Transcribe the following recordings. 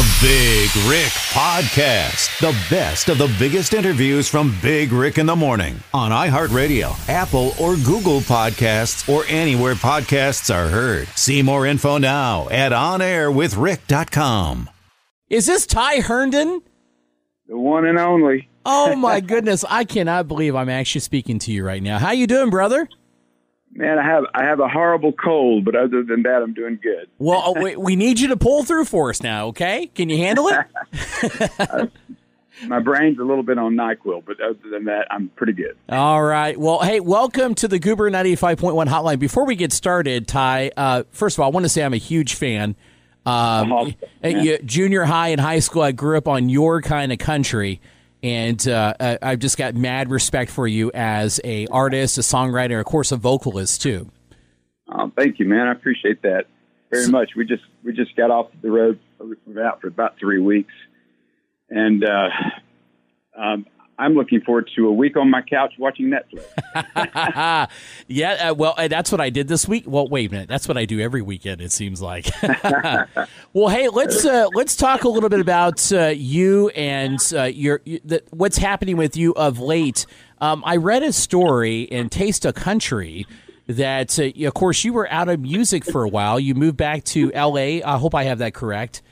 The Big Rick Podcast. The best of the biggest interviews from Big Rick in the Morning on iHeartRadio, Apple, or Google Podcasts, or anywhere podcasts are heard. See more info now at onairwithrick.com. Is this Ty Herndon? The one and only. Oh my goodness, I cannot believe I'm actually speaking to you right now. How you doing, brother? Man, I have I have a horrible cold, but other than that, I'm doing good. Well, uh, we, we need you to pull through for us now, okay? Can you handle it? My brain's a little bit on Nyquil, but other than that, I'm pretty good. All right. Well, hey, welcome to the Goober 95.1 hotline. Before we get started, Ty, uh, first of all, I want to say I'm a huge fan. Um, uh, you- junior high and high school, I grew up on your kind of country. And uh, I- I've just got mad respect for you as a artist, a songwriter, of course, a vocalist too. Um, thank you, man. I appreciate that very much. We just we just got off the road. We were out for about three weeks, and uh, um, I'm looking forward to a week on my couch watching Netflix. yeah, uh, well, uh, that's what I did this week. Well, wait a minute, that's what I do every weekend. It seems like. well, hey, let's uh, let's talk a little bit about uh, you and uh, your the, what's happening with you of late. Um, I read a story in Taste of Country that, uh, of course, you were out of music for a while. You moved back to L.A. I hope I have that correct.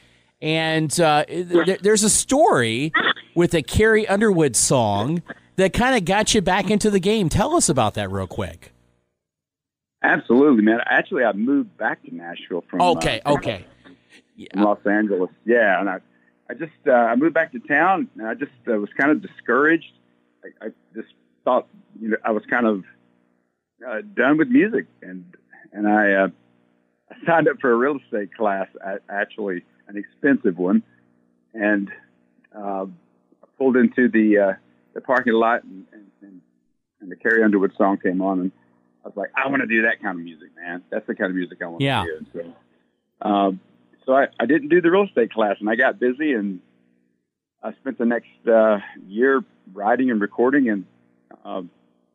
And uh, th- there's a story with a Carrie Underwood song that kind of got you back into the game. Tell us about that real quick. Absolutely, man. Actually, I moved back to Nashville from uh, Okay, from- okay. from Los Angeles. Yeah, and I, I just uh, I moved back to town, and I just uh, was kind of discouraged. I, I just thought you know I was kind of uh, done with music, and and I, uh, I signed up for a real estate class, actually an expensive one, and uh, pulled into the uh, the parking lot, and, and, and, and the Carrie Underwood song came on, and I was like, I want to do that kind of music, man. That's the kind of music I want Yeah. to do. And so, um, so I, I didn't do the real estate class, and I got busy, and I spent the next uh, year writing and recording, and um,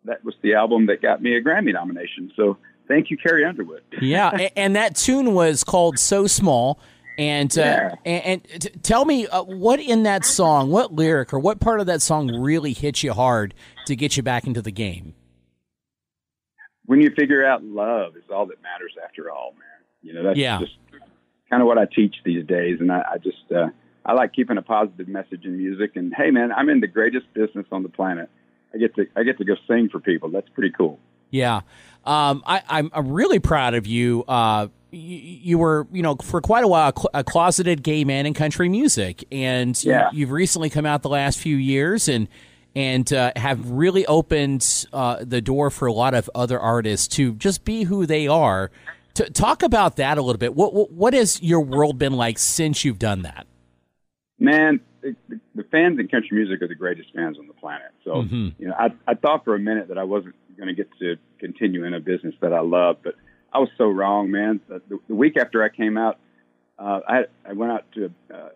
that was the album that got me a Grammy nomination. So thank you, Carrie Underwood. Yeah, and that tune was called "So Small." And uh, Yeah. and, and t- tell me uh, what in that song, what lyric or what part of that song really hits you hard to get you back into the game? When you figure out love is all that matters after all, man. You know, that's Yeah. just kind of what I teach these days, and I, I just uh, I like keeping a positive message in music. And hey, man, I'm in the greatest business on the planet. I get to I get to go sing for people. That's pretty cool. Yeah, um, I, I'm I'm really proud of you. Uh, you, you were, you know, for quite a while a cl- a closeted gay man in country music, and you- Yeah. you've recently come out the last few years and and uh, have really opened uh, the door for a lot of other artists to just be who they are. To talk about that a little bit. What what, what has your world been like since you've done that? Man, the, the, fans in country music are the greatest fans on the planet. So, you know, I, I thought for a minute that I wasn't going to get to continue in a business that I love, but I was so wrong, man. The, the, week after I came out, uh, I, I went out to uh,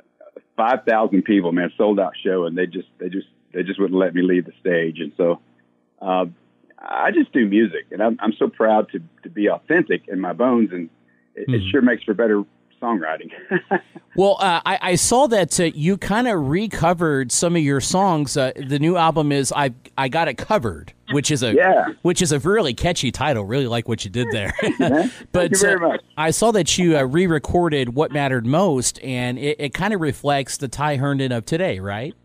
five thousand people, man, sold out show, and they just they just they just wouldn't let me leave the stage, and so. Uh, I just do music, and I'm, I'm so proud to, to be authentic in my bones, and it, it sure makes for better songwriting. Well, uh, I, I saw that uh, you kind of recovered some of your songs. Uh, the new album is "I I Got It Covered," which is a Yeah. which is a really catchy title. Really like what you did there. but Thank you very uh. I saw that you uh, re-recorded "What Mattered Most," and it, it kind of reflects the Ty Herndon of today, right?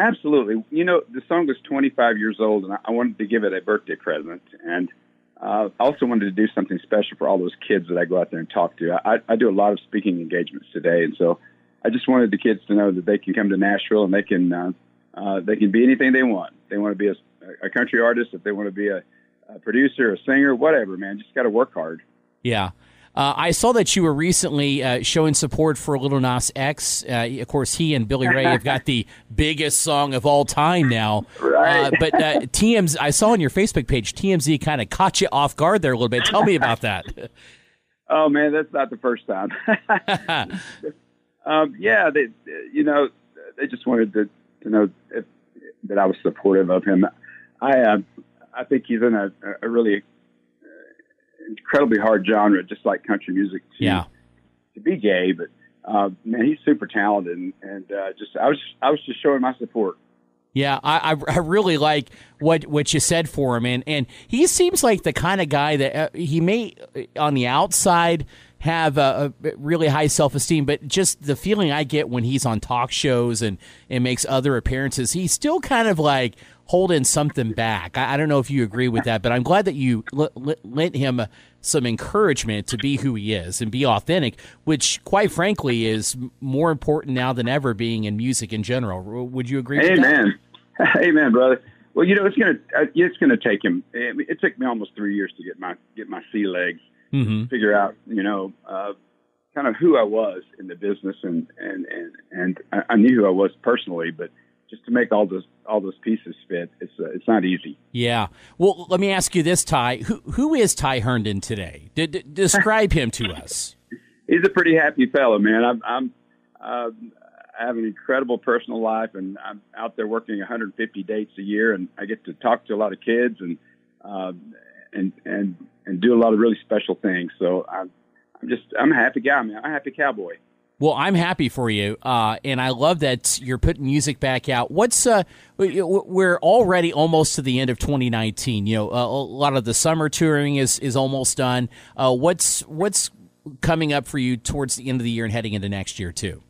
Absolutely. You know, the song was 25 years old, and I- I wanted to give it a birthday present. And uh, I also wanted to do something special for all those kids that I go out there and talk to. I, I do a lot of speaking engagements today, and so I just wanted the kids to know that they can come to Nashville and they can uh, uh, they can be anything they want. They want to be a, a country artist, if they want to be a, a producer, a singer, whatever. Man, just got to work hard. Yeah. Uh, I saw that you were recently uh, showing support for Lil Nas X. Uh, of course, he and Billy Ray have got the biggest song of all time now. Right. Uh, but uh, TMZ, I saw on your Facebook page, TMZ kind of caught you off guard there a little bit. Tell me about that. Oh man, that's not the first time. um, yeah, they, you know, they just wanted to, to know if, that I was supportive of him. I, uh, I think he's in a, a really incredibly hard genre, just like country music. To, Yeah. To be gay, but uh, man, he's super talented, and, and uh, just I was I was just showing my support. Yeah, I, I really like what what you said for him, and and he seems like the kind of guy that uh, he may uh, on the outside have a, a really high self esteem, but just the feeling I get when he's on talk shows and and makes other appearances, he's still kind of like holding something back. I, I don't know if you agree with that, but I'm glad that you lent him some encouragement to be who he is and be authentic, which, quite frankly, is more important now than ever being in music in general. Would you agree? Amen. Amen, brother. Well, you know, it's gonna uh, it's gonna take him. It, took me almost three years to get my get my sea legs, mm-hmm. figure out, you know, uh, kind of who I was in the business, and and and and I knew who I was personally, but just to make all those all those pieces fit, it's uh, it's not easy. Yeah. Well, let me ask you this, Ty. Who who is Ty Herndon today? D- d- describe him to us. He's a pretty happy fellow, man. I'm, I'm uh, I have an incredible personal life, and I'm out there working 150 dates a year, and I get to talk to a lot of kids and uh, and and and do a lot of really special things. So I'm I'm just I'm a happy guy, man. I'm a happy cowboy. Well, I'm happy for you, uh, and I love that you're putting music back out. What's uh, we're already almost to the end of 2019. You know, uh, a lot of the summer touring is is almost done. Uh, what's what's coming up for you towards the end of the year and heading into next year too?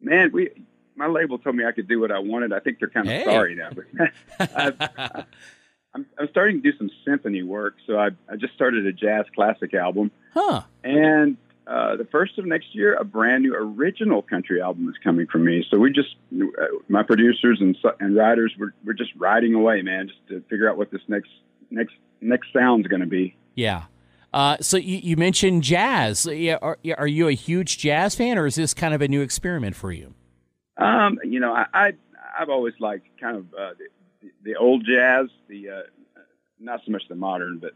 Man, we my label told me I could do what I wanted. I think they're kind of hey. sorry now, but I, I'm, I'm starting to do some symphony work. So I I just started a jazz classic album. Huh. And uh, the first of next year, a brand new original country album is coming from me. So we just, uh, my producers and and writers, we're we're just riding away, man, just to figure out what this next next next sound's going to be. Yeah. Uh, so you, you mentioned jazz. Are, are you a huge jazz fan, or is this kind of a new experiment for you? Um, you know, I, I I've always liked kind of uh, the, the old jazz, the uh, not so much the modern, but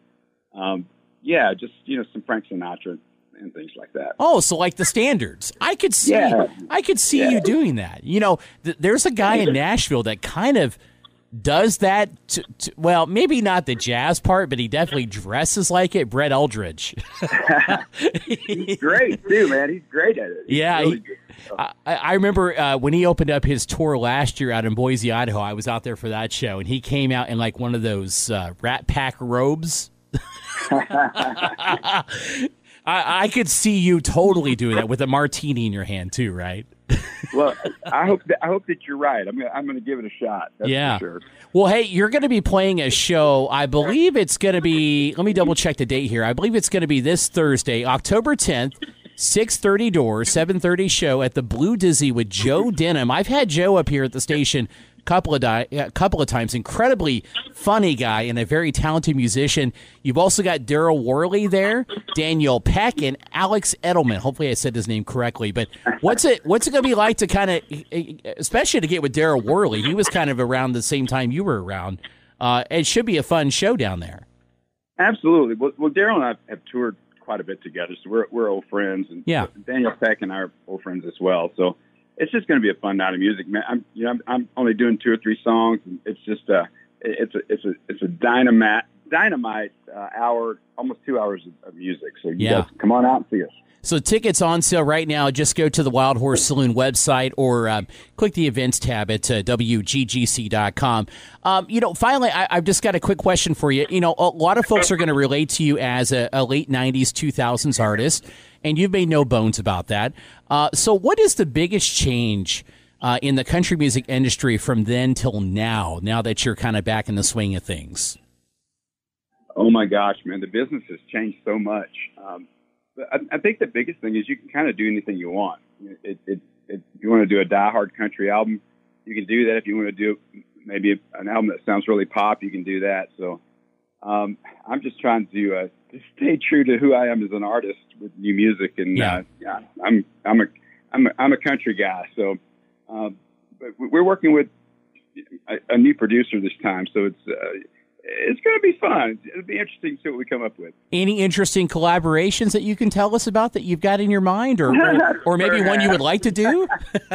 um, yeah, just you know some Frank Sinatra and things like that. Oh, so like the standards. I could see yeah. I could see yeah. you doing that. You know, th- there's a guy in Nashville that kind of does that to, to, well maybe not the jazz part but he definitely dresses like it. Brett Eldredge. He's great too man. He's great at it. He's yeah really he, I, I, remember uh, when he opened up his tour last year out in boise idaho i was out there for that show and he came out in like one of those uh, rat pack robes I, I could see you totally doing that with a martini in your hand too, right? well, I hope that, I hope that you're right. I'm gonna I'm gonna give it a shot. yeah. Sure. Well, hey, you're going to be playing a show. I believe it's going to be. Let me double check the date here. I believe it's going to be this Thursday, October 10th. 6:30 doors, 7:30 show at the Blue Dizzy with Joe Denham. I've had Joe up here at the station couple of di- a couple of times. Incredibly funny guy and a very talented musician. You've also got Daryl Worley there, Daniel Peck, and Alex Edelman. Hopefully, I said his name correctly. But what's it what's it going to be like to kind of, especially to get with Daryl Worley? He was kind of around the same time you were around. Uh, it should be a fun show down there. Absolutely. Well, well Daryl and I have toured quite a bit together, so we're we're old friends, and yeah. Daniel Peck and I are old friends as well. So it's just going to be a fun night of music, man. I'm, you know, I'm, I'm only doing two or three songs. And it's just a, uh, it's a, it's a, it's a dynamite, dynamite uh, hour, almost two hours of, of music. So you yeah. guys come on out and see us. So tickets on sale right now. Just go to the Wild Horse Saloon website or um, click the events tab at uh, wggc.com. Um, you know, finally, I, have just got a quick question for you. You know, a lot of folks are going to relate to you as a, a late '90s, 2000s artist, and you've made no bones about that. Uh, so, what is the biggest change? Uh, in the country music industry from then till now, now that you're kind of back in the swing of things? Oh my gosh, man, the business has changed so much. Um, I, I think the biggest thing is you can kind of do anything you want. It, it, it, if you want to do a die-hard country album, you can do that. If you want to do maybe an album that sounds really pop, you can do that. So um, I'm just trying to uh, stay true to who I am as an artist with new music, and yeah, uh, yeah I'm I'm a I'm a, I'm a country guy. So, um, but we're working with a, a new producer this time, so it's. It's going to be fun. It'll be interesting to see what we come up with. Any interesting collaborations that you can tell us about that you've got in your mind, or or, or maybe one you would like to do?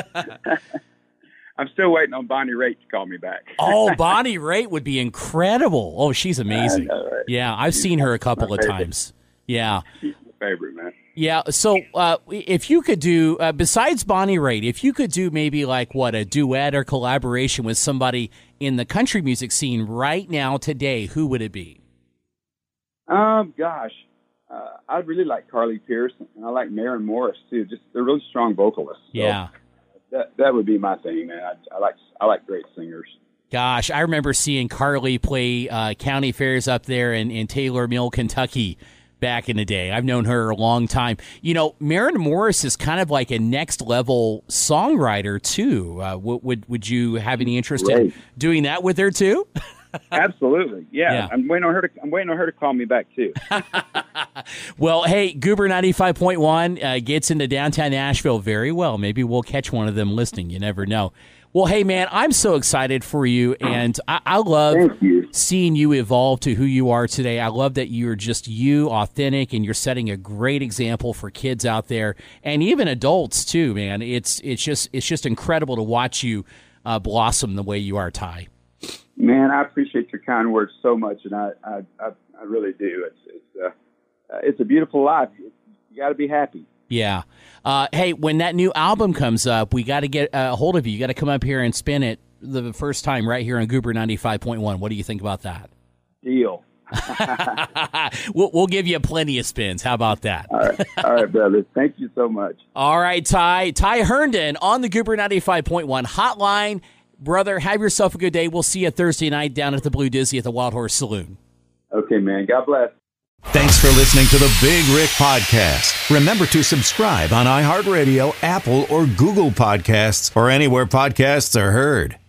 I'm still waiting on Bonnie Raitt to call me back. oh, Bonnie Raitt would be incredible. Oh, she's amazing. Know, right? Yeah, I've she's seen her a couple of times. Yeah. She's my favorite, man. Yeah. So, uh, if you could do, uh, besides Bonnie Raitt, if you could do maybe like what a duet or collaboration with somebody in the country music scene right now today, who would it be? Um, gosh, uh, I'd really like Carly Pearce, and I like Maren Morris too. Just they're really strong vocalists. So Yeah. that that would be my thing, man. I, I like I like great singers. Gosh, I remember seeing Carly play uh, county fairs up there in, in Taylor Mill, Kentucky back in the day. I've known her a long time. You know, Maren Morris is kind of like a next level songwriter, too. Uh, would, would, would you have any interest in doing that with her, too? Absolutely, yeah. Yeah. I'm waiting on her to I'm waiting on her to call me back too. Well, hey, Goober 95.1 uh, gets into downtown Nashville very well. Maybe we'll catch one of them listening. You never know. Well, hey, man, I'm so excited for you, and I, I love you. seeing you evolve to who you are today. I love that you're just you, authentic, and you're setting a great example for kids out there and even adults too. Man, it's it's just it's just incredible to watch you uh, blossom the way you are, Ty. Man, I appreciate your kind words so much, and I I, I, I really do. It's it's uh, it's a beautiful life. You got to be happy. Yeah. Uh, hey, when that new album comes up, we got to get uh, a hold of you. You got to come up here and spin it the first time right here on Goober 95.1. What do you think about that? Deal. we'll, we'll give you plenty of spins. How about that? All right, all right, brother. Thank you so much. All right, Ty. Ty Herndon on the Goober 95.1 hotline. Brother, have yourself a good day. We'll see you Thursday night down at the Blue Dizzy at the Wild Horse Saloon. Okay, man. God bless. Thanks for listening to the Big Rick Podcast. Remember to subscribe on iHeartRadio, Apple, or Google Podcasts, or anywhere podcasts are heard.